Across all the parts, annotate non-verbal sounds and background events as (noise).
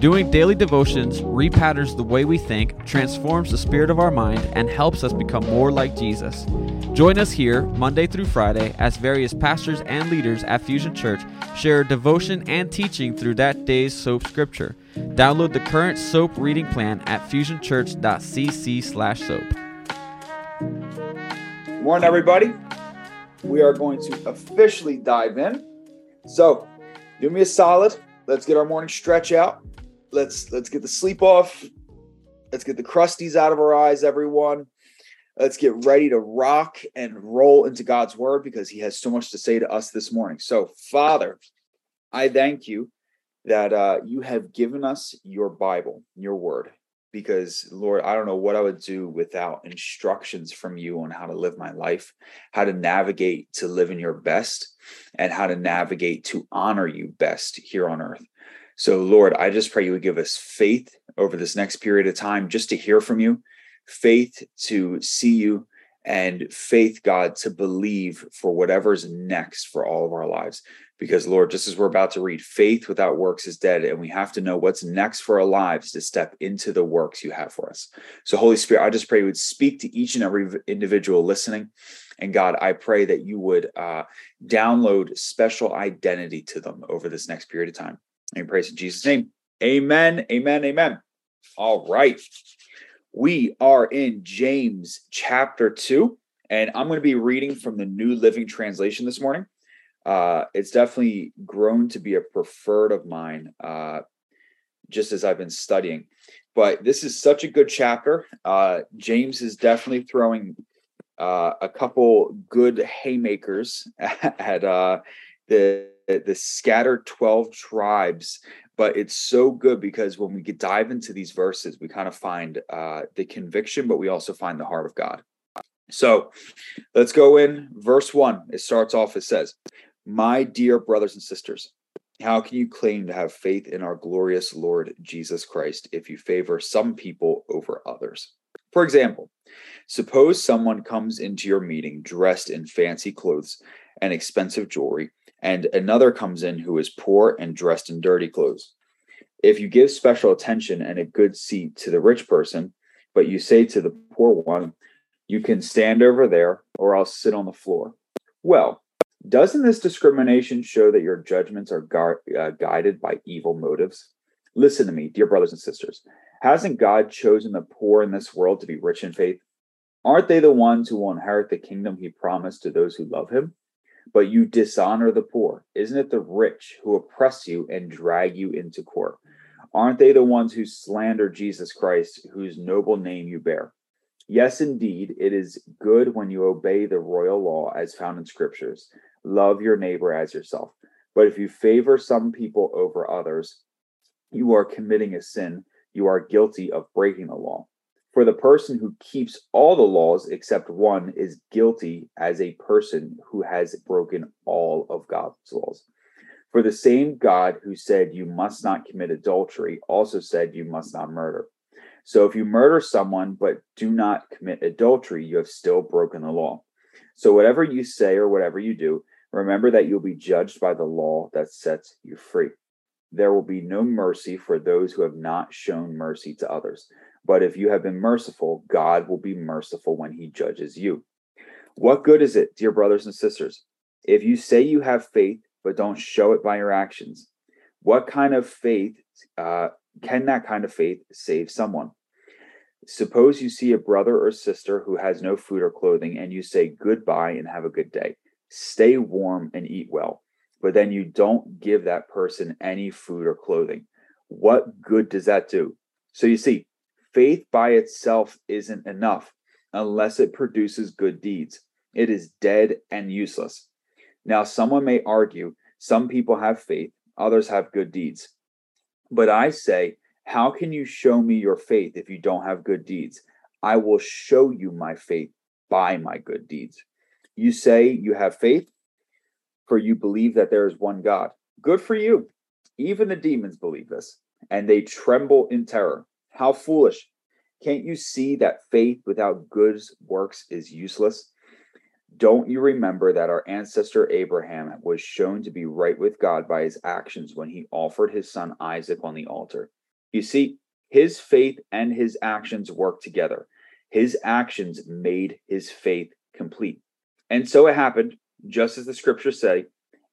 Doing daily devotions repatterns the way we think, transforms the spirit of our mind, and helps us become more like Jesus. Join us here Monday through Friday as various pastors and leaders at Fusion Church share devotion and teaching through that day's soap scripture. Download the current soap reading plan at fusionchurch.cc/soap. Morning, everybody. We are going to officially dive in. So, do me a solid. Let's get our morning stretch out. Let's let's get the sleep off. Let's get the crusties out of our eyes, everyone. Let's get ready to rock and roll into God's word because He has so much to say to us this morning. So, Father, I thank you that uh, you have given us your Bible, your word, because Lord, I don't know what I would do without instructions from you on how to live my life, how to navigate to live in your best, and how to navigate to honor you best here on earth. So, Lord, I just pray you would give us faith over this next period of time just to hear from you faith to see you, and faith, God, to believe for whatever's next for all of our lives. Because, Lord, just as we're about to read, faith without works is dead, and we have to know what's next for our lives to step into the works you have for us. So, Holy Spirit, I just pray you would speak to each and every individual listening. And God, I pray that you would uh, download special identity to them over this next period of time. And praise in Jesus' name. Amen. Amen. Amen. All right. We are in James chapter 2, and I'm going to be reading from the New Living Translation this morning. Uh, it's definitely grown to be a preferred of mine uh, just as I've been studying. But this is such a good chapter. Uh, James is definitely throwing uh, a couple good haymakers (laughs) at uh, the the scattered 12 tribes but it's so good because when we dive into these verses we kind of find uh, the conviction but we also find the heart of god. So let's go in verse 1 it starts off it says my dear brothers and sisters how can you claim to have faith in our glorious lord jesus christ if you favor some people over others? For example suppose someone comes into your meeting dressed in fancy clothes and expensive jewelry and another comes in who is poor and dressed in dirty clothes. If you give special attention and a good seat to the rich person, but you say to the poor one, You can stand over there, or I'll sit on the floor. Well, doesn't this discrimination show that your judgments are gu- uh, guided by evil motives? Listen to me, dear brothers and sisters. Hasn't God chosen the poor in this world to be rich in faith? Aren't they the ones who will inherit the kingdom he promised to those who love him? But you dishonor the poor. Isn't it the rich who oppress you and drag you into court? Aren't they the ones who slander Jesus Christ, whose noble name you bear? Yes, indeed, it is good when you obey the royal law as found in scriptures. Love your neighbor as yourself. But if you favor some people over others, you are committing a sin. You are guilty of breaking the law. For the person who keeps all the laws except one is guilty as a person who has broken all of God's laws. For the same God who said you must not commit adultery also said you must not murder. So if you murder someone but do not commit adultery, you have still broken the law. So whatever you say or whatever you do, remember that you'll be judged by the law that sets you free. There will be no mercy for those who have not shown mercy to others. But if you have been merciful, God will be merciful when he judges you. What good is it, dear brothers and sisters, if you say you have faith but don't show it by your actions? What kind of faith uh, can that kind of faith save someone? Suppose you see a brother or sister who has no food or clothing, and you say goodbye and have a good day. Stay warm and eat well, but then you don't give that person any food or clothing. What good does that do? So you see, faith by itself isn't enough unless it produces good deeds. It is dead and useless. Now, someone may argue some people have faith, others have good deeds. But I say, how can you show me your faith if you don't have good deeds? I will show you my faith by my good deeds. You say you have faith, for you believe that there is one God. Good for you. Even the demons believe this, and they tremble in terror. How foolish. Can't you see that faith without good works is useless? Don't you remember that our ancestor Abraham was shown to be right with God by his actions when he offered his son Isaac on the altar? You see, his faith and his actions work together. His actions made his faith complete. And so it happened, just as the scriptures say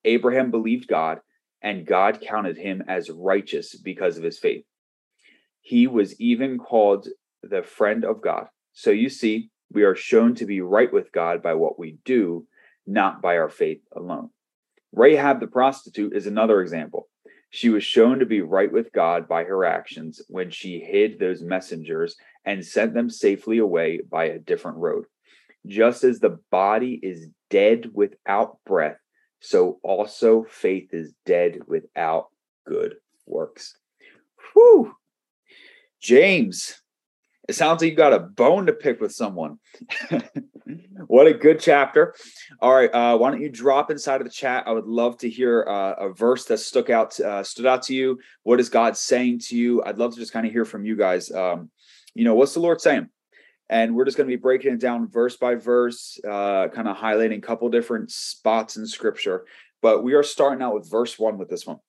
Abraham believed God, and God counted him as righteous because of his faith. He was even called the friend of God. So you see, we are shown to be right with God by what we do, not by our faith alone. Rahab the prostitute is another example. She was shown to be right with God by her actions when she hid those messengers and sent them safely away by a different road. Just as the body is dead without breath, so also faith is dead without good works. Whew. James, it sounds like you got a bone to pick with someone. (laughs) what a good chapter. All right, uh, why don't you drop inside of the chat? I would love to hear uh, a verse that stuck out uh, stood out to you. What is God saying to you? I'd love to just kind of hear from you guys. Um, you know, what's the Lord saying? And we're just going to be breaking it down verse by verse, uh, kind of highlighting a couple different spots in Scripture. But we are starting out with verse one with this one.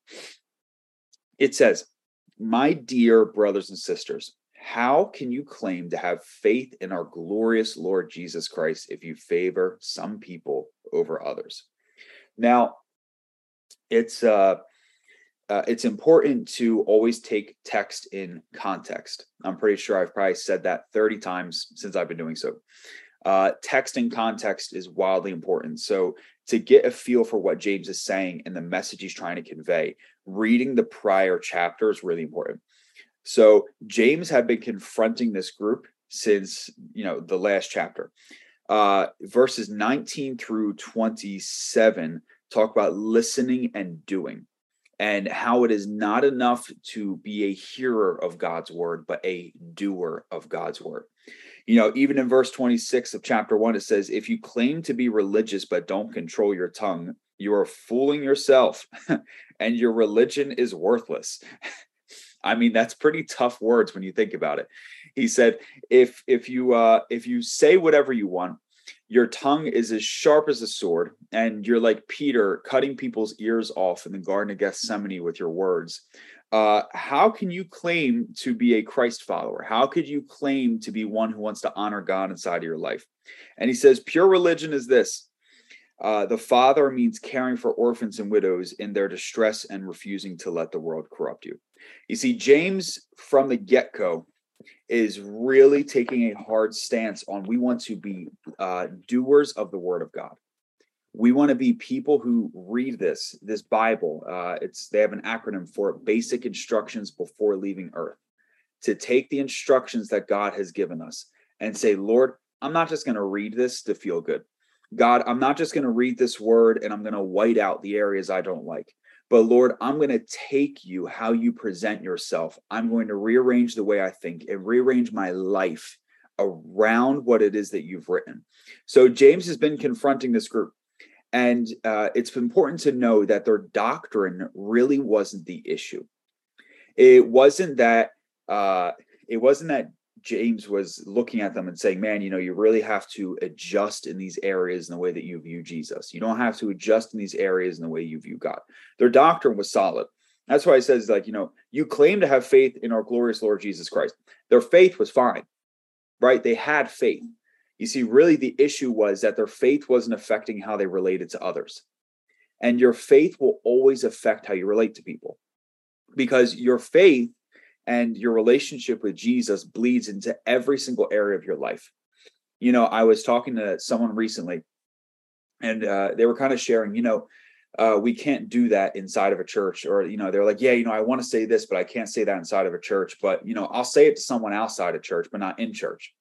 It says, "My dear brothers and sisters." How can you claim to have faith in our glorious Lord Jesus Christ if you favor some people over others? Now, it's uh, uh, it's important to always take text in context. I'm pretty sure I've probably said that 30 times since I've been doing so. Uh, text in context is wildly important. So, to get a feel for what James is saying and the message he's trying to convey, reading the prior chapter is really important. So James had been confronting this group since you know the last chapter. Uh, verses 19 through 27 talk about listening and doing and how it is not enough to be a hearer of God's word, but a doer of God's word. You know, even in verse 26 of chapter one, it says, If you claim to be religious but don't control your tongue, you are fooling yourself (laughs) and your religion is worthless. (laughs) I mean, that's pretty tough words when you think about it. He said, if if you uh if you say whatever you want, your tongue is as sharp as a sword, and you're like Peter cutting people's ears off in the Garden of Gethsemane with your words. Uh, how can you claim to be a Christ follower? How could you claim to be one who wants to honor God inside of your life? And he says, pure religion is this uh, the father means caring for orphans and widows in their distress and refusing to let the world corrupt you. You see, James from the get go is really taking a hard stance on we want to be uh, doers of the word of God. We want to be people who read this this Bible. Uh, it's they have an acronym for it: basic instructions before leaving Earth. To take the instructions that God has given us and say, Lord, I'm not just going to read this to feel good. God, I'm not just going to read this word and I'm going to white out the areas I don't like. But Lord, I'm going to take you how you present yourself. I'm going to rearrange the way I think and rearrange my life around what it is that you've written. So James has been confronting this group. And uh, it's important to know that their doctrine really wasn't the issue. It wasn't that uh, it wasn't that James was looking at them and saying, man, you know, you really have to adjust in these areas in the way that you view Jesus. You don't have to adjust in these areas in the way you view God. Their doctrine was solid. That's why he says, like, you know, you claim to have faith in our glorious Lord Jesus Christ. Their faith was fine, right? They had faith. You see, really the issue was that their faith wasn't affecting how they related to others. And your faith will always affect how you relate to people because your faith and your relationship with Jesus bleeds into every single area of your life. You know, I was talking to someone recently, and uh, they were kind of sharing, you know, uh, we can't do that inside of a church, or you know, they're like, yeah, you know, I want to say this, but I can't say that inside of a church. But you know, I'll say it to someone outside of church, but not in church.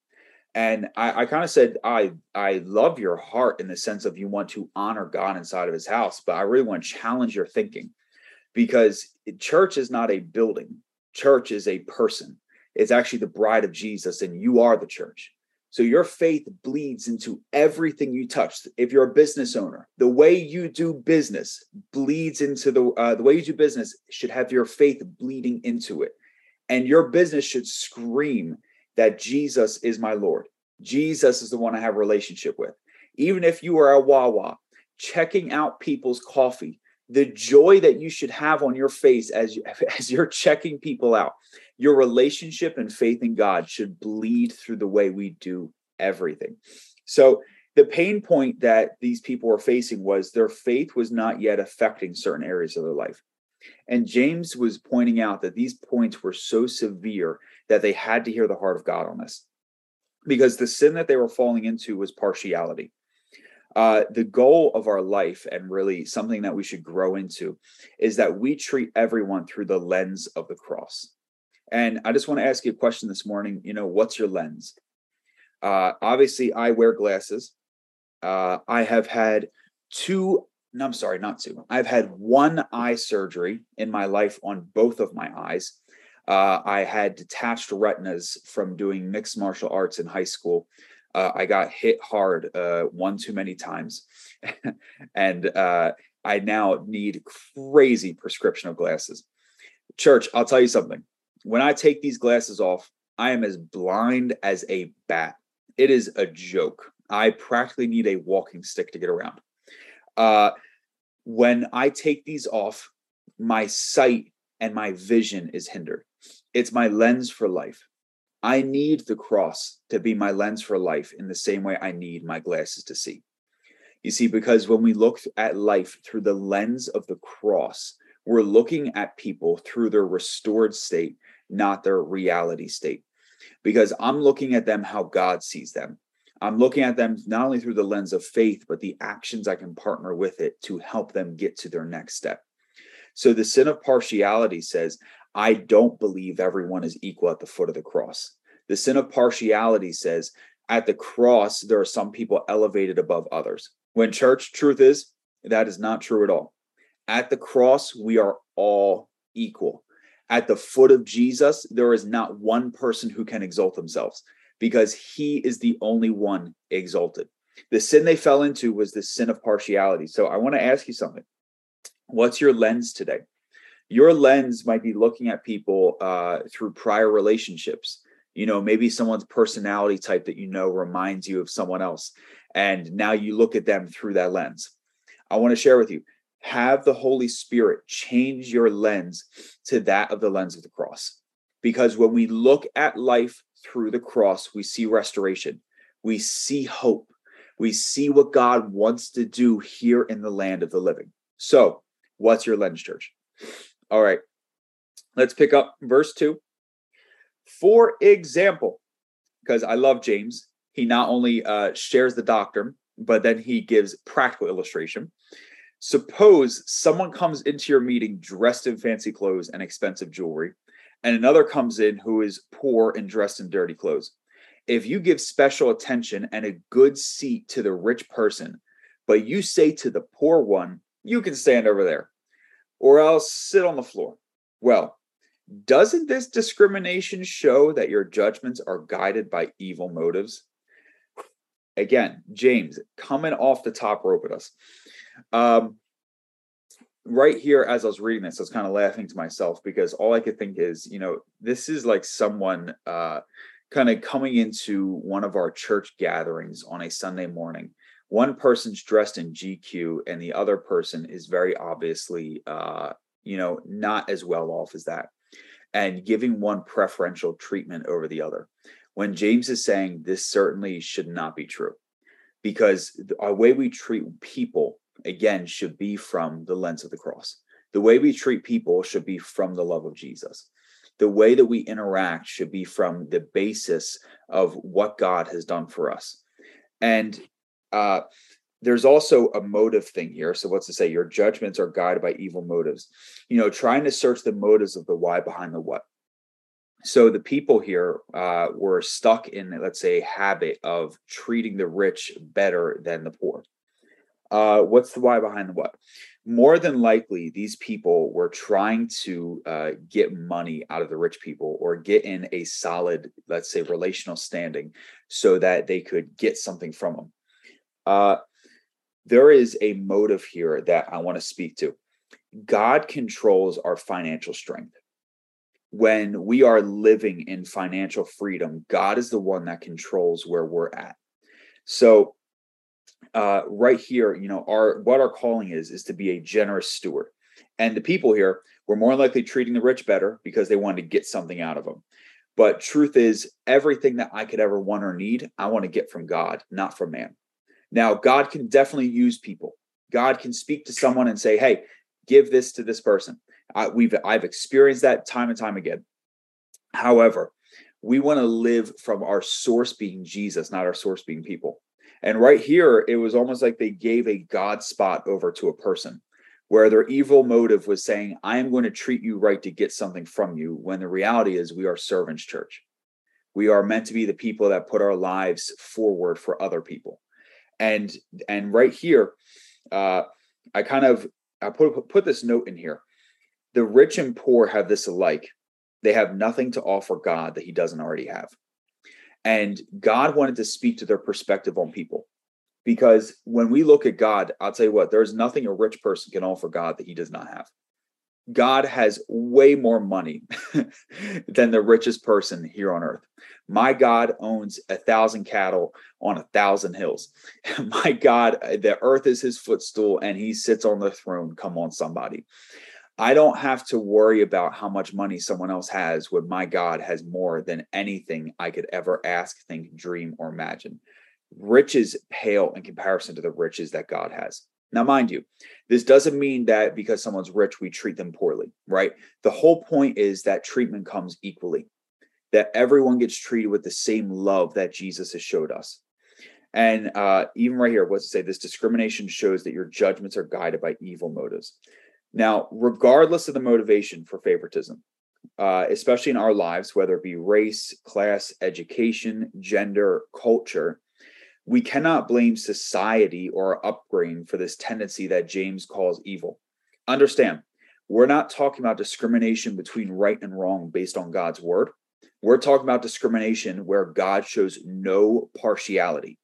And I, I kind of said, I I love your heart in the sense of you want to honor God inside of His house, but I really want to challenge your thinking because church is not a building church is a person. It's actually the bride of Jesus, and you are the church. So your faith bleeds into everything you touch. If you're a business owner, the way you do business bleeds into the uh, the way you do business should have your faith bleeding into it, and your business should scream that Jesus is my Lord. Jesus is the one I have a relationship with. Even if you are a Wawa checking out people's coffee, the joy that you should have on your face as you, (laughs) as you're checking people out, your relationship and faith in God should bleed through the way we do everything. So the pain point that these people were facing was their faith was not yet affecting certain areas of their life. And James was pointing out that these points were so severe that they had to hear the heart of God on this. Because the sin that they were falling into was partiality. Uh, the goal of our life, and really something that we should grow into, is that we treat everyone through the lens of the cross. And I just want to ask you a question this morning. You know, what's your lens? Uh, obviously, I wear glasses. Uh, I have had two, no, I'm sorry, not two. I've had one eye surgery in my life on both of my eyes. Uh, I had detached retinas from doing mixed martial arts in high school. Uh, I got hit hard uh, one too many times, (laughs) and uh, I now need crazy prescription of glasses. Church, I'll tell you something. When I take these glasses off, I am as blind as a bat. It is a joke. I practically need a walking stick to get around. Uh, when I take these off, my sight and my vision is hindered. It's my lens for life. I need the cross to be my lens for life in the same way I need my glasses to see. You see, because when we look at life through the lens of the cross, we're looking at people through their restored state, not their reality state. Because I'm looking at them how God sees them. I'm looking at them not only through the lens of faith, but the actions I can partner with it to help them get to their next step. So the sin of partiality says, I don't believe everyone is equal at the foot of the cross. The sin of partiality says, at the cross, there are some people elevated above others. When church truth is, that is not true at all. At the cross, we are all equal. At the foot of Jesus, there is not one person who can exalt themselves because he is the only one exalted. The sin they fell into was the sin of partiality. So I want to ask you something. What's your lens today? Your lens might be looking at people uh, through prior relationships. You know, maybe someone's personality type that you know reminds you of someone else. And now you look at them through that lens. I want to share with you have the Holy Spirit change your lens to that of the lens of the cross. Because when we look at life through the cross, we see restoration, we see hope, we see what God wants to do here in the land of the living. So, what's your lens, church? All right, let's pick up verse 2. For example, because I love James, he not only uh, shares the doctrine, but then he gives practical illustration. Suppose someone comes into your meeting dressed in fancy clothes and expensive jewelry, and another comes in who is poor and dressed in dirty clothes. If you give special attention and a good seat to the rich person, but you say to the poor one, you can stand over there, or else sit on the floor. Well, doesn't this discrimination show that your judgments are guided by evil motives? Again, James coming off the top rope at us. Um, right here as I was reading this, I was kind of laughing to myself because all I could think is, you know, this is like someone uh, kind of coming into one of our church gatherings on a Sunday morning. One person's dressed in GQ, and the other person is very obviously, uh, you know, not as well off as that, and giving one preferential treatment over the other. When James is saying this certainly should not be true, because our way we treat people again should be from the lens of the cross. The way we treat people should be from the love of Jesus. The way that we interact should be from the basis of what God has done for us. And uh, there's also a motive thing here. So, what's to say? Your judgments are guided by evil motives. You know, trying to search the motives of the why behind the what. So, the people here uh, were stuck in, let's say, a habit of treating the rich better than the poor. Uh, what's the why behind the what? More than likely, these people were trying to uh, get money out of the rich people or get in a solid, let's say, relational standing so that they could get something from them. There is a motive here that I want to speak to. God controls our financial strength. when we are living in financial freedom, God is the one that controls where we're at. So, uh, right here, you know, our what our calling is is to be a generous steward. And the people here were more likely treating the rich better because they wanted to get something out of them. But truth is, everything that I could ever want or need, I want to get from God, not from man. Now, God can definitely use people. God can speak to someone and say, "Hey, give this to this person." I, we've I've experienced that time and time again. However, we want to live from our source being Jesus, not our source being people. And right here, it was almost like they gave a God spot over to a person where their evil motive was saying, I am going to treat you right to get something from you, when the reality is we are servants church. We are meant to be the people that put our lives forward for other people. And and right here, uh, I kind of I put put this note in here. The rich and poor have this alike. They have nothing to offer God that he doesn't already have. And God wanted to speak to their perspective on people. Because when we look at God, I'll tell you what, there's nothing a rich person can offer God that he does not have. God has way more money (laughs) than the richest person here on earth. My God owns a thousand cattle on a thousand hills. (laughs) My God, the earth is his footstool and he sits on the throne. Come on, somebody. I don't have to worry about how much money someone else has when my God has more than anything I could ever ask, think, dream, or imagine riches pale in comparison to the riches that God has. Now, mind you, this doesn't mean that because someone's rich, we treat them poorly, right? The whole point is that treatment comes equally, that everyone gets treated with the same love that Jesus has showed us. And uh, even right here, what's to say? This discrimination shows that your judgments are guided by evil motives. Now, regardless of the motivation for favoritism, uh, especially in our lives, whether it be race, class, education, gender, culture, we cannot blame society or our upbringing for this tendency that James calls evil. Understand, we're not talking about discrimination between right and wrong based on God's word. We're talking about discrimination where God shows no partiality,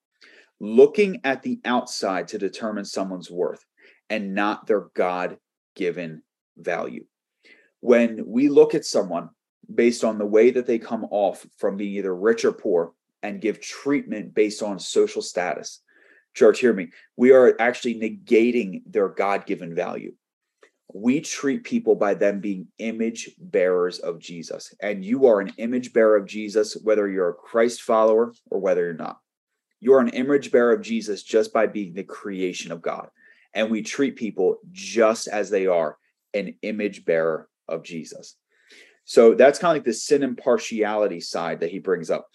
looking at the outside to determine someone's worth and not their God given value. When we look at someone based on the way that they come off from being either rich or poor, and give treatment based on social status. Church, hear me. We are actually negating their God given value. We treat people by them being image bearers of Jesus. And you are an image bearer of Jesus, whether you're a Christ follower or whether you're not. You are an image bearer of Jesus just by being the creation of God. And we treat people just as they are an image bearer of Jesus. So that's kind of like the sin and partiality side that he brings up.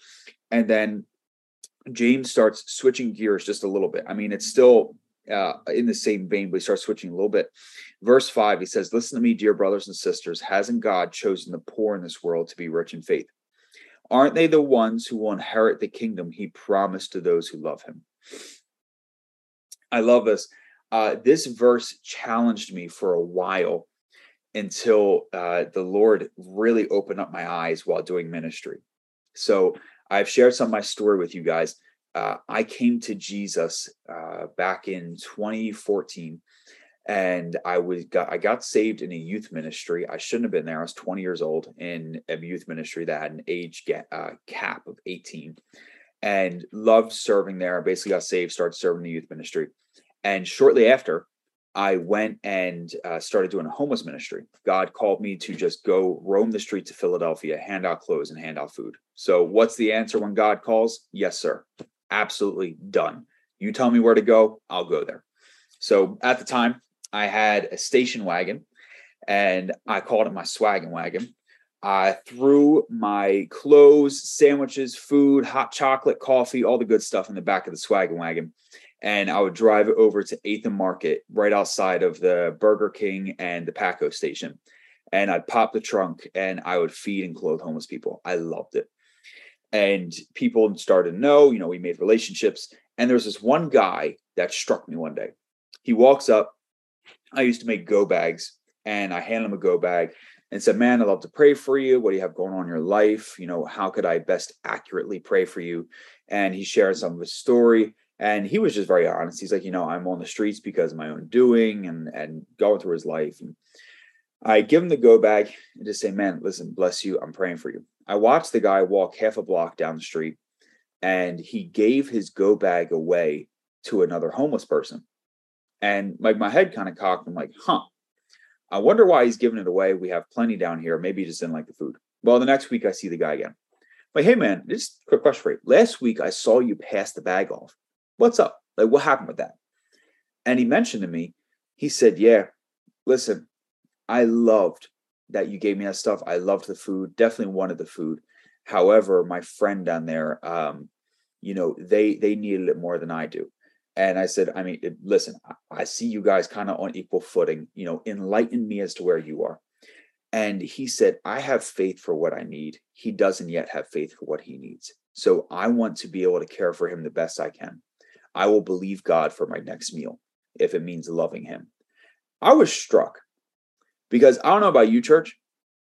And then James starts switching gears just a little bit. I mean, it's still uh, in the same vein, but he starts switching a little bit. Verse five, he says, Listen to me, dear brothers and sisters. Hasn't God chosen the poor in this world to be rich in faith? Aren't they the ones who will inherit the kingdom he promised to those who love him? I love this. Uh, this verse challenged me for a while until uh, the Lord really opened up my eyes while doing ministry. So I've shared some of my story with you guys. Uh, I came to Jesus uh, back in 2014, and I was got I got saved in a youth ministry. I shouldn't have been there. I was 20 years old in a youth ministry that had an age get, uh, cap of 18, and loved serving there. I basically, got saved, started serving the youth ministry, and shortly after, I went and uh, started doing a homeless ministry. God called me to just go roam the streets of Philadelphia, hand out clothes and hand out food. So, what's the answer when God calls? Yes, sir. Absolutely done. You tell me where to go, I'll go there. So, at the time, I had a station wagon and I called it my swaggin' wagon. I threw my clothes, sandwiches, food, hot chocolate, coffee, all the good stuff in the back of the swaggin' wagon and I would drive over to 8th and Market right outside of the Burger King and the PATCO station. And I'd pop the trunk and I would feed and clothe homeless people. I loved it. And people started to know, you know, we made relationships. And there was this one guy that struck me one day. He walks up. I used to make go bags and I hand him a go bag and said, Man, I'd love to pray for you. What do you have going on in your life? You know, how could I best accurately pray for you? And he shared some of his story and he was just very honest he's like you know i'm on the streets because of my own doing and and going through his life and I give him the go bag and just say, man, listen, bless you. I'm praying for you. I watched the guy walk half a block down the street and he gave his go bag away to another homeless person. And like my head kind of cocked. I'm like, huh, I wonder why he's giving it away. We have plenty down here. Maybe he just didn't like the food. Well, the next week I see the guy again. like, hey man, just quick question for you. Last week I saw you pass the bag off. What's up? Like, what happened with that? And he mentioned to me, he said, Yeah, listen, I loved that you gave me that stuff. I loved the food, definitely wanted the food. However, my friend down there, um, you know, they they needed it more than I do. And I said, I mean, listen, I see you guys kind of on equal footing. You know, enlighten me as to where you are. And he said, I have faith for what I need. He doesn't yet have faith for what he needs. So I want to be able to care for him the best I can. I will believe God for my next meal if it means loving him. I was struck because I don't know about you, church.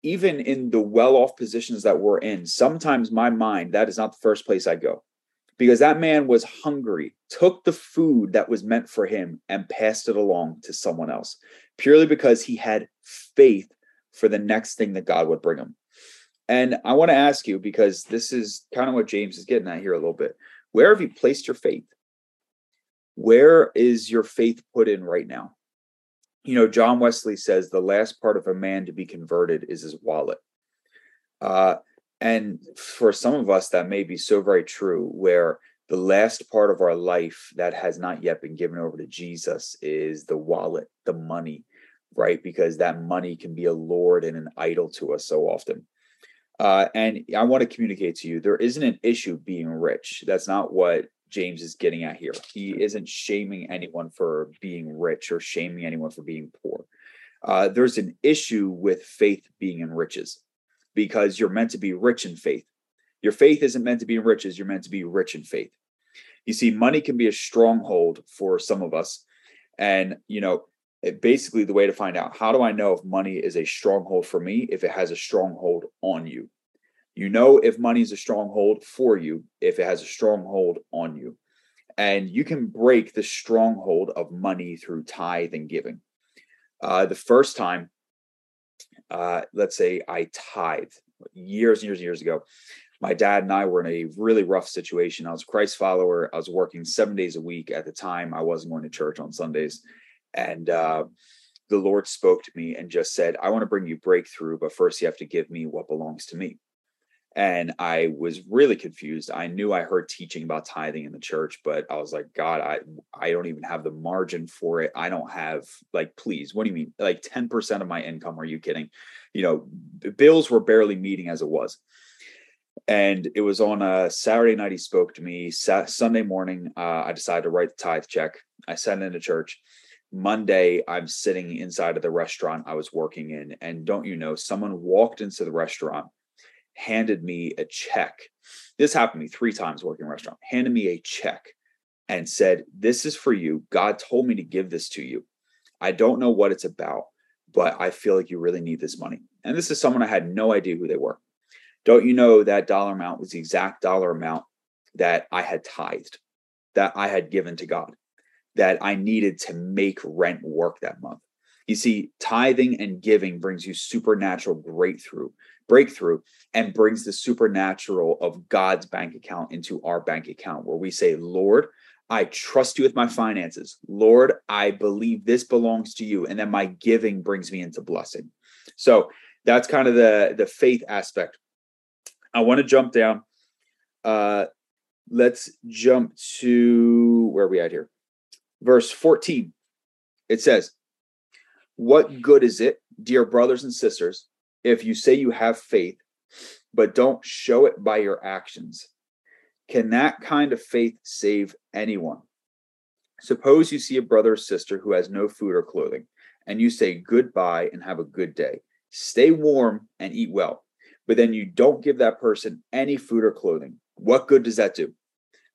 Even in the well off positions that we're in, sometimes my mind, that is not the first place I go because that man was hungry, took the food that was meant for him and passed it along to someone else purely because he had faith for the next thing that God would bring him. And I want to ask you because this is kind of what James is getting at here a little bit. Where have you placed your faith? Where is your faith put in right now? You know, John Wesley says the last part of a man to be converted is his wallet. Uh, and for some of us, that may be so very true, where the last part of our life that has not yet been given over to Jesus is the wallet, the money, right? Because that money can be a lord and an idol to us so often. Uh, and I want to communicate to you there isn't an issue being rich. That's not what James is getting at here. He isn't shaming anyone for being rich or shaming anyone for being poor. Uh, there's an issue with faith being in riches because you're meant to be rich in faith. Your faith isn't meant to be in riches, you're meant to be rich in faith. You see, money can be a stronghold for some of us. And, you know, it, basically the way to find out how do I know if money is a stronghold for me if it has a stronghold on you? You know if money is a stronghold for you if it has a stronghold on you. And you can break the stronghold of money through tithe and giving. Uh, the first time uh, let's say I tithe years and years and years ago. My dad and I were in a really rough situation. I was a Christ follower. I was working seven days a week at the time. I wasn't going to church on Sundays. And uh, the Lord spoke to me and just said, I want to bring you breakthrough, but first you have to give me what belongs to me and I was really confused. I knew I heard teaching about tithing in the church, but I was like, God, I I don't even have the margin for it. I don't have like, please, what do you mean? Like 10% of my income? Are you kidding? You know, bills were barely meeting as it was. And it was on a Saturday night. He spoke to me. Sa- Sunday morning, uh, I decided to write the tithe check. I sent it into church. Monday, I'm sitting inside of the restaurant I was working in, and don't you know, someone walked into the restaurant handed me a check. This happened to me three times working restaurant. Handed me a check and said, "This is for you. God told me to give this to you. I don't know what it's about, but I feel like you really need this money." And this is someone I had no idea who they were. Don't you know that dollar amount was the exact dollar amount that I had tithed, that I had given to God, that I needed to make rent work that month. You see, tithing and giving brings you supernatural breakthrough breakthrough and brings the supernatural of God's bank account into our bank account, where we say, Lord, I trust you with my finances. Lord, I believe this belongs to you. And then my giving brings me into blessing. So that's kind of the, the faith aspect. I want to jump down. Uh, let's jump to where are we at here? Verse 14. It says, What good is it, dear brothers and sisters, if you say you have faith, but don't show it by your actions, can that kind of faith save anyone? Suppose you see a brother or sister who has no food or clothing, and you say goodbye and have a good day. Stay warm and eat well. But then you don't give that person any food or clothing. What good does that do?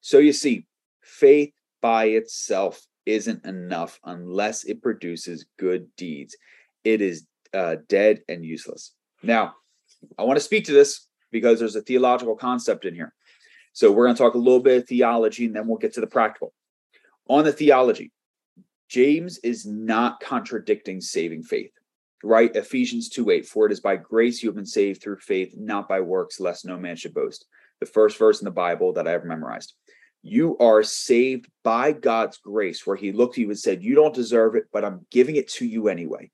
So you see, faith by itself isn't enough unless it produces good deeds. It is uh, dead and useless. Now, I want to speak to this because there's a theological concept in here. So we're going to talk a little bit of theology and then we'll get to the practical. On the theology, James is not contradicting saving faith. right? Ephesians 2 8, for it is by grace you have been saved through faith, not by works, lest no man should boast. The first verse in the Bible that I ever memorized. You are saved by God's grace, where He looked at you and said, You don't deserve it, but I'm giving it to you anyway.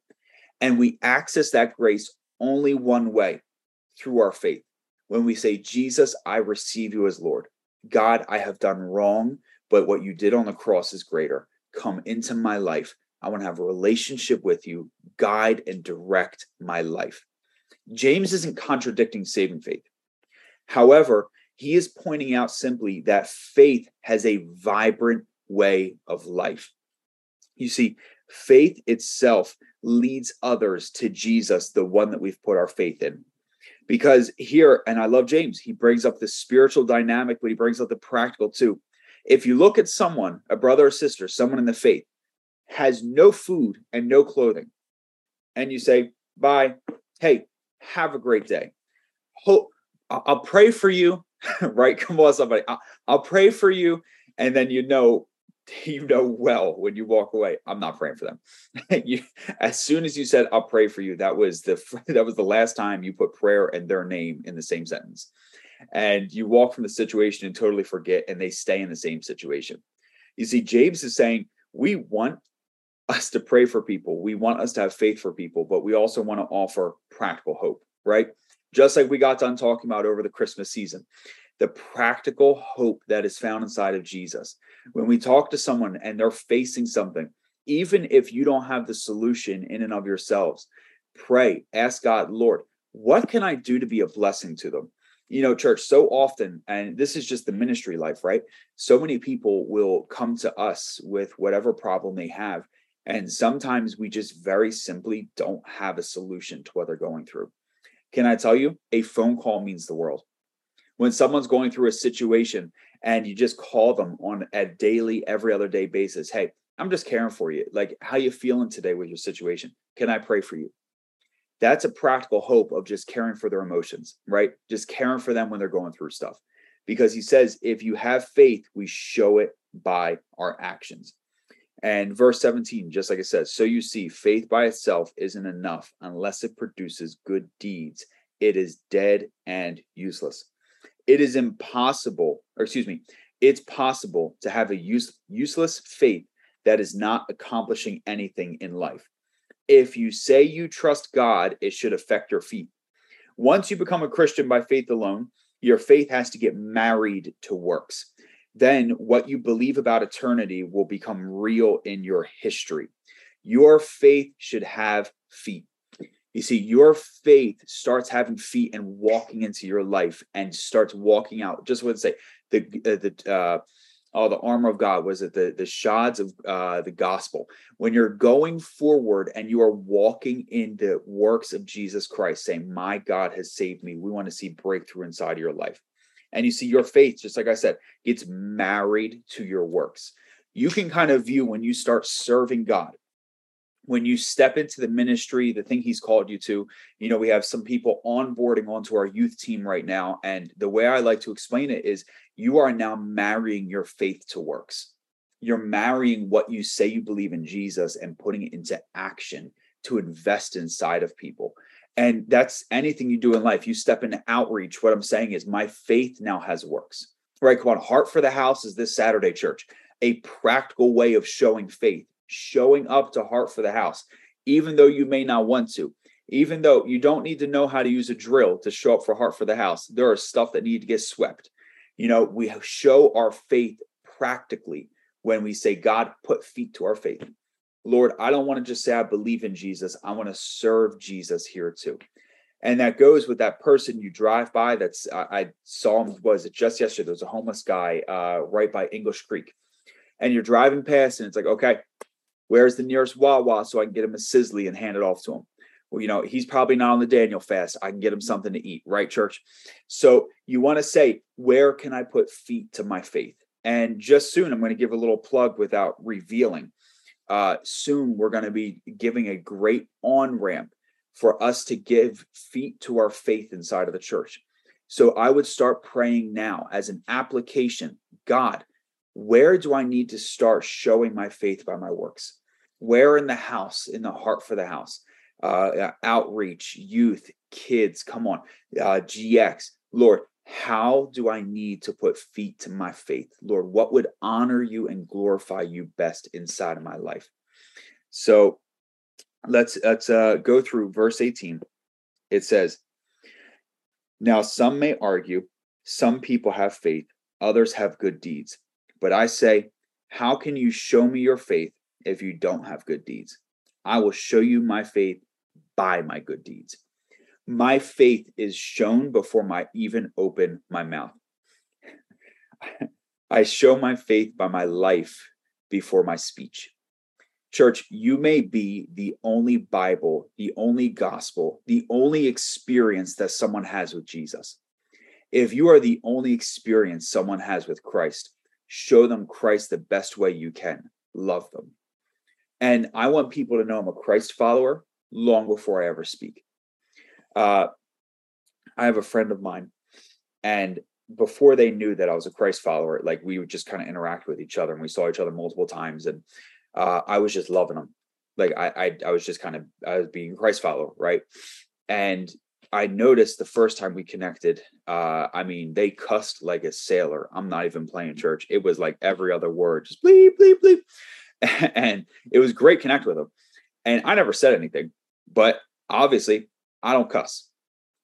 And we access that grace only one way through our faith. When we say, Jesus, I receive you as Lord. God, I have done wrong, but what you did on the cross is greater. Come into my life. I want to have a relationship with you, guide and direct my life. James isn't contradicting saving faith. However, he is pointing out simply that faith has a vibrant way of life. You see, faith itself leads others to Jesus, the one that we've put our faith in. Because here, and I love James, he brings up the spiritual dynamic, but he brings up the practical too. If you look at someone, a brother or sister, someone in the faith, has no food and no clothing, and you say, Bye, hey, have a great day. Hope I'll pray for you, (laughs) right? Come on, somebody. I'll, I'll pray for you. And then you know, (laughs) you know well when you walk away, I'm not praying for them. (laughs) you, as soon as you said, I'll pray for you, that was the (laughs) that was the last time you put prayer and their name in the same sentence. And you walk from the situation and totally forget, and they stay in the same situation. You see, James is saying, we want us to pray for people. We want us to have faith for people, but we also want to offer practical hope, right? Just like we got done talking about over the Christmas season, the practical hope that is found inside of Jesus. When we talk to someone and they're facing something, even if you don't have the solution in and of yourselves, pray, ask God, Lord, what can I do to be a blessing to them? You know, church, so often, and this is just the ministry life, right? So many people will come to us with whatever problem they have and sometimes we just very simply don't have a solution to what they're going through. Can I tell you, a phone call means the world. When someone's going through a situation and you just call them on a daily, every other day basis, hey, I'm just caring for you. Like, how you feeling today with your situation? Can I pray for you? That's a practical hope of just caring for their emotions, right? Just caring for them when they're going through stuff. Because he says, if you have faith, we show it by our actions. And verse 17, just like it says, so you see, faith by itself isn't enough unless it produces good deeds. It is dead and useless. It is impossible, or excuse me, it's possible to have a use, useless faith that is not accomplishing anything in life. If you say you trust God, it should affect your feet. Once you become a Christian by faith alone, your faith has to get married to works then what you believe about eternity will become real in your history. Your faith should have feet. You see, your faith starts having feet and walking into your life and starts walking out. Just what say the uh, the uh, oh the armor of God was it the the shods of uh, the gospel. When you're going forward and you are walking in the works of Jesus Christ, saying, "My God has saved me," we want to see breakthrough inside of your life. And you see, your faith, just like I said, gets married to your works. You can kind of view when you start serving God, when you step into the ministry, the thing He's called you to. You know, we have some people onboarding onto our youth team right now. And the way I like to explain it is you are now marrying your faith to works. You're marrying what you say you believe in Jesus and putting it into action to invest inside of people. And that's anything you do in life. You step into outreach. What I'm saying is, my faith now has works. Right? Come on. Heart for the House is this Saturday, church. A practical way of showing faith, showing up to Heart for the House, even though you may not want to. Even though you don't need to know how to use a drill to show up for Heart for the House, there are stuff that need to get swept. You know, we show our faith practically when we say, God, put feet to our faith. Lord, I don't want to just say I believe in Jesus. I want to serve Jesus here too. And that goes with that person you drive by. That's I, I saw him was it just yesterday? There was a homeless guy uh, right by English Creek, and you're driving past, and it's like, okay, where's the nearest Wawa so I can get him a Sizzli and hand it off to him? Well, you know, he's probably not on the Daniel fast. I can get him something to eat, right, church? So you want to say, where can I put feet to my faith? And just soon, I'm going to give a little plug without revealing uh, soon we're going to be giving a great on ramp for us to give feet to our faith inside of the church. So I would start praying now as an application God, where do I need to start showing my faith by my works? Where in the house, in the heart for the house? uh, outreach, youth, kids. Come on, uh, GX. Lord, how do I need to put feet to my faith? Lord, what would honor you and glorify you best inside of my life? So let's let's uh, go through verse 18. It says, Now some may argue, some people have faith, others have good deeds. But I say, How can you show me your faith if you don't have good deeds? I will show you my faith by my good deeds my faith is shown before my even open my mouth. (laughs) I show my faith by my life before my speech. Church, you may be the only Bible, the only gospel, the only experience that someone has with Jesus. If you are the only experience someone has with Christ, show them Christ the best way you can. Love them. And I want people to know I'm a Christ follower long before I ever speak. Uh, I have a friend of mine, and before they knew that I was a Christ follower, like we would just kind of interact with each other, and we saw each other multiple times, and uh, I was just loving them. Like I, I, I was just kind of I was being a Christ follower, right? And I noticed the first time we connected, uh, I mean, they cussed like a sailor. I'm not even playing church. It was like every other word, just bleep, bleep, bleep. (laughs) and it was great connect with them. And I never said anything, but obviously I don't cuss.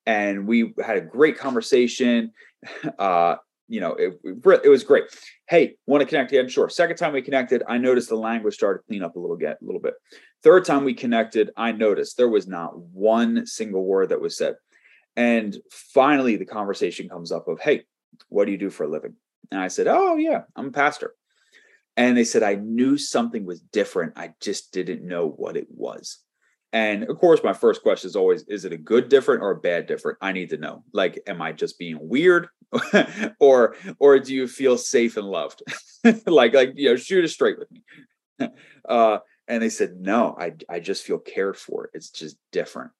And we had a great conversation. (laughs) Uh, you know, it, it was great. Hey, want to connect again? Sure. Second time we connected, I noticed the language started to clean up a little get a little bit. Third time we connected, I noticed there was not one single word that was said. And finally, the conversation comes up of, "Hey, what do you do for a living?" And I said, "Oh yeah, I'm a pastor." And they said I knew something was different. I just didn't know what it was. And of course, my first question is always, is it a good different or a bad different? I need to know. Like, am I just being weird? (laughs) or or do you feel safe and loved? (laughs) like, like, you know, shoot it straight with me. (laughs) uh, and they said, no, I I just feel cared for. It's just different.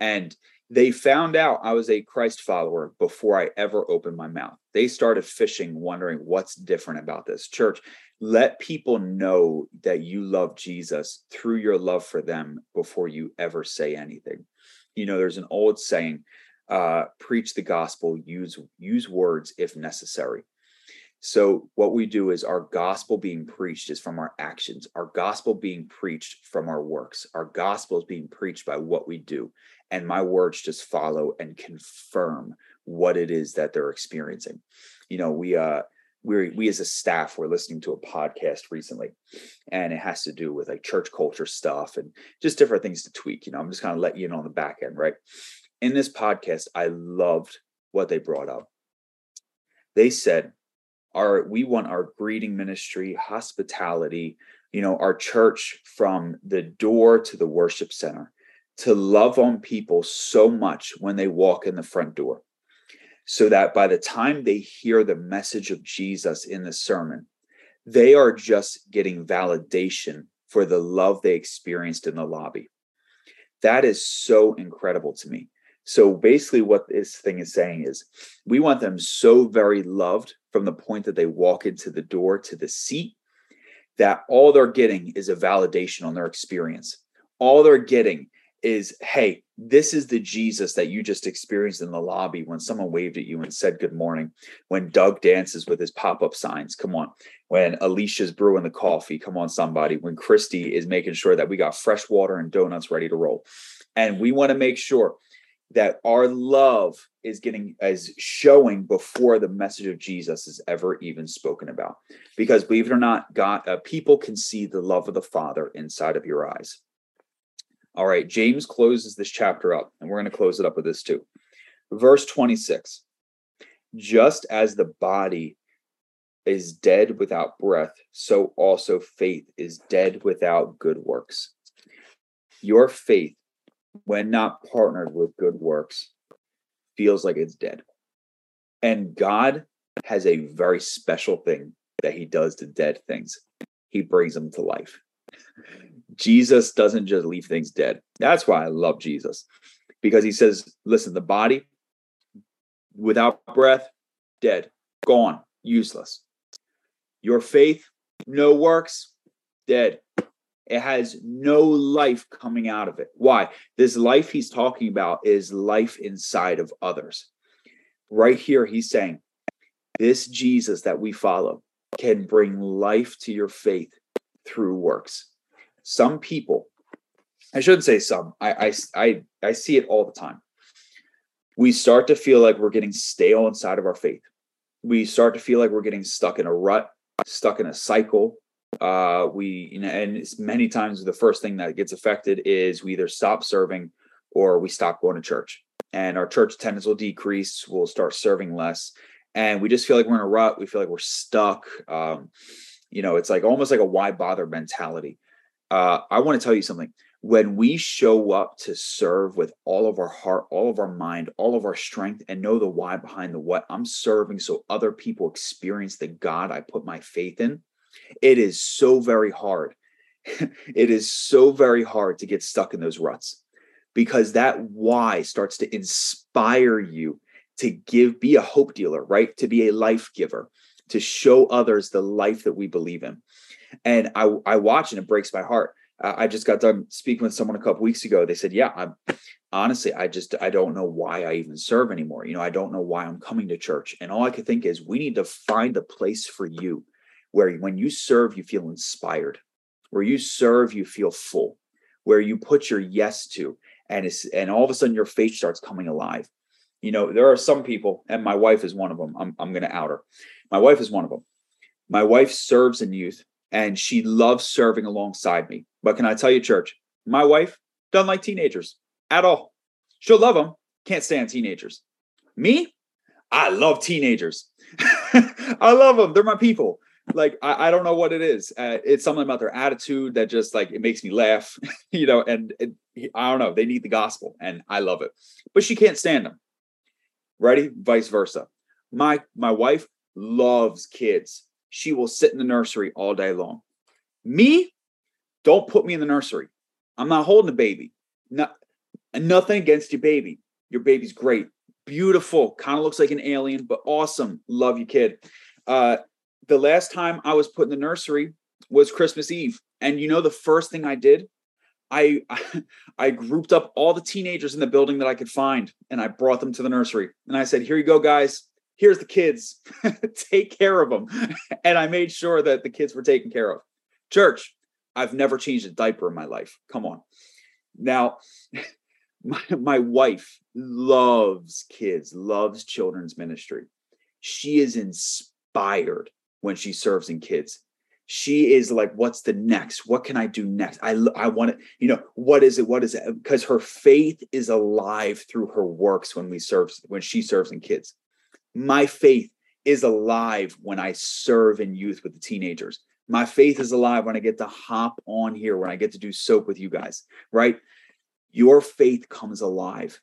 And they found out I was a Christ follower before I ever opened my mouth. They started fishing, wondering what's different about this church let people know that you love Jesus through your love for them before you ever say anything. You know, there's an old saying, uh, preach the gospel, use use words if necessary. So what we do is our gospel being preached is from our actions. Our gospel being preached from our works. Our gospel is being preached by what we do. And my words just follow and confirm what it is that they're experiencing. You know, we uh we we as a staff were listening to a podcast recently and it has to do with like church culture stuff and just different things to tweak you know i'm just kind of let you in on the back end right? In this podcast i loved what they brought up. They said our we want our greeting ministry hospitality you know our church from the door to the worship center to love on people so much when they walk in the front door so that by the time they hear the message of Jesus in the sermon, they are just getting validation for the love they experienced in the lobby. That is so incredible to me. So basically, what this thing is saying is we want them so very loved from the point that they walk into the door to the seat that all they're getting is a validation on their experience. All they're getting is hey, this is the Jesus that you just experienced in the lobby when someone waved at you and said good morning. When Doug dances with his pop up signs, come on. When Alicia's brewing the coffee, come on, somebody. When Christy is making sure that we got fresh water and donuts ready to roll. And we want to make sure that our love is getting as showing before the message of Jesus is ever even spoken about. Because believe it or not, God, uh, people can see the love of the Father inside of your eyes. All right, James closes this chapter up, and we're going to close it up with this too. Verse 26 Just as the body is dead without breath, so also faith is dead without good works. Your faith, when not partnered with good works, feels like it's dead. And God has a very special thing that he does to dead things. He brings them to life. Jesus doesn't just leave things dead. That's why I love Jesus because he says, listen, the body without breath, dead, gone, useless. Your faith, no works, dead, It has no life coming out of it. Why? This life he's talking about is life inside of others. Right here, he's saying, This Jesus that we follow can bring life to your faith through works. Some people, I shouldn't say some, I, I, I, I see it all the time. We start to feel like we're getting stale inside of our faith. We start to feel like we're getting stuck in a rut, stuck in a cycle, uh, we you know, and many times the first thing that gets affected is we either stop serving or we stop going to church, and our church attendance will decrease. We'll start serving less, and we just feel like we're in a rut. We feel like we're stuck. Um, you know, it's like almost like a why bother mentality. Uh, I want to tell you something. When we show up to serve with all of our heart, all of our mind, all of our strength, and know the why behind the what, I'm serving so other people experience the God I put my faith in it is so very hard. (laughs) it is so very hard to get stuck in those ruts because that why starts to inspire you to give, be a hope dealer, right? To be a life giver, to show others the life that we believe in. And I, I watch and it breaks my heart. Uh, I just got done speaking with someone a couple weeks ago. They said, "Yeah, I'm honestly, I just I don't know why I even serve anymore. You know, I don't know why I'm coming to church." And all I could think is, we need to find a place for you where when you serve, you feel inspired, where you serve, you feel full, where you put your yes to, and it's and all of a sudden your faith starts coming alive. You know, there are some people, and my wife is one of them. I'm I'm gonna out her. My wife is one of them. My wife serves in youth and she loves serving alongside me. But can I tell you, church, my wife doesn't like teenagers at all. She'll love them, can't stand teenagers. Me, I love teenagers. (laughs) I love them. They're my people like I, I, don't know what it is. Uh, it's something about their attitude that just like it makes me laugh, (laughs) you know. And it, I don't know. They need the gospel, and I love it. But she can't stand them. Ready? Vice versa. My my wife loves kids. She will sit in the nursery all day long. Me, don't put me in the nursery. I'm not holding a baby. Not nothing against your baby. Your baby's great, beautiful, kind of looks like an alien, but awesome. Love you, kid. Uh, the last time I was put in the nursery was Christmas Eve. And you know the first thing I did? I (laughs) I grouped up all the teenagers in the building that I could find and I brought them to the nursery. And I said, "Here you go guys. Here's the kids. (laughs) Take care of them." (laughs) and I made sure that the kids were taken care of. Church, I've never changed a diaper in my life. Come on. Now, (laughs) my, my wife loves kids, loves children's ministry. She is inspired when she serves in kids she is like what's the next what can i do next i i want to you know what is it what is it because her faith is alive through her works when we serve when she serves in kids my faith is alive when i serve in youth with the teenagers my faith is alive when i get to hop on here when i get to do soap with you guys right your faith comes alive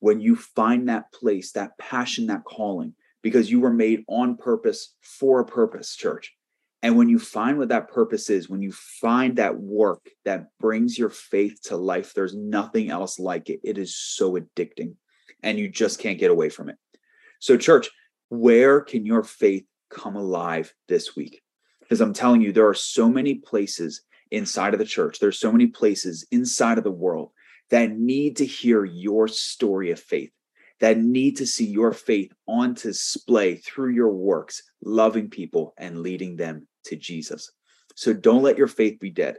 when you find that place that passion that calling because you were made on purpose for a purpose, church. And when you find what that purpose is, when you find that work that brings your faith to life, there's nothing else like it. It is so addicting and you just can't get away from it. So, church, where can your faith come alive this week? Because I'm telling you, there are so many places inside of the church, there's so many places inside of the world that need to hear your story of faith that need to see your faith on display through your works, loving people and leading them to Jesus. So don't let your faith be dead.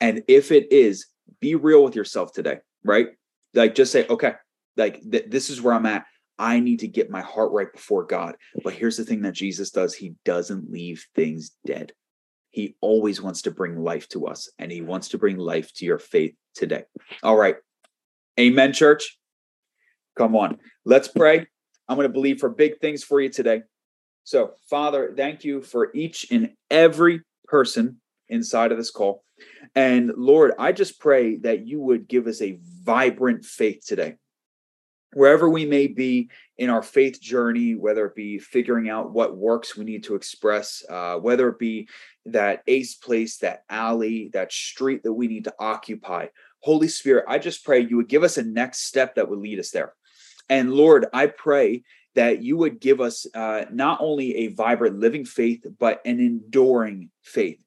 And if it is, be real with yourself today, right? Like just say, okay, like th- this is where I'm at. I need to get my heart right before God. But here's the thing that Jesus does He doesn't leave things dead. He always wants to bring life to us, and He wants to bring life to your faith today. All right. Amen, church. Come on, let's pray. I'm going to believe for big things for you today. So, Father, thank you for each and every person inside of this call. And Lord, I just pray that you would give us a vibrant faith today. Wherever we may be in our faith journey, whether it be figuring out what works we need to express, uh, whether it be that ace place, that alley, that street that we need to occupy, Holy Spirit, I just pray you would give us a next step that would lead us there. And Lord, I pray that you would give us uh, not only a vibrant living faith, but an enduring faith.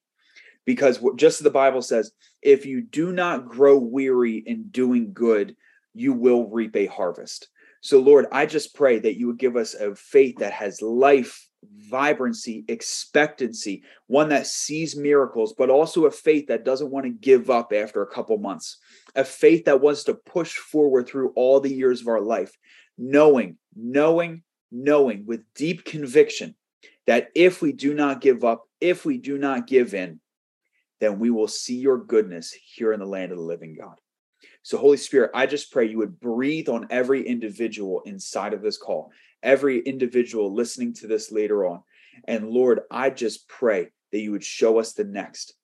because just as the Bible says, if you do not grow weary in doing good, you will reap a harvest. So, Lord, I just pray that you would give us a faith that has life, vibrancy, expectancy, one that sees miracles, but also a faith that doesn't want to give up after a couple months, a faith that wants to push forward through all the years of our life, knowing, knowing, knowing with deep conviction that if we do not give up, if we do not give in, then we will see your goodness here in the land of the living God. So, Holy Spirit, I just pray you would breathe on every individual inside of this call, every individual listening to this later on. And Lord, I just pray that you would show us the next.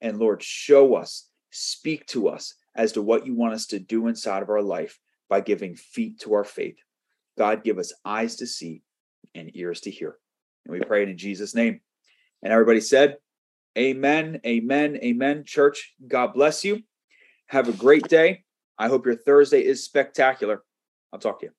And Lord, show us, speak to us as to what you want us to do inside of our life by giving feet to our faith. God, give us eyes to see and ears to hear. And we pray it in Jesus' name. And everybody said, Amen, amen, amen. Church, God bless you. Have a great day. I hope your Thursday is spectacular. I'll talk to you.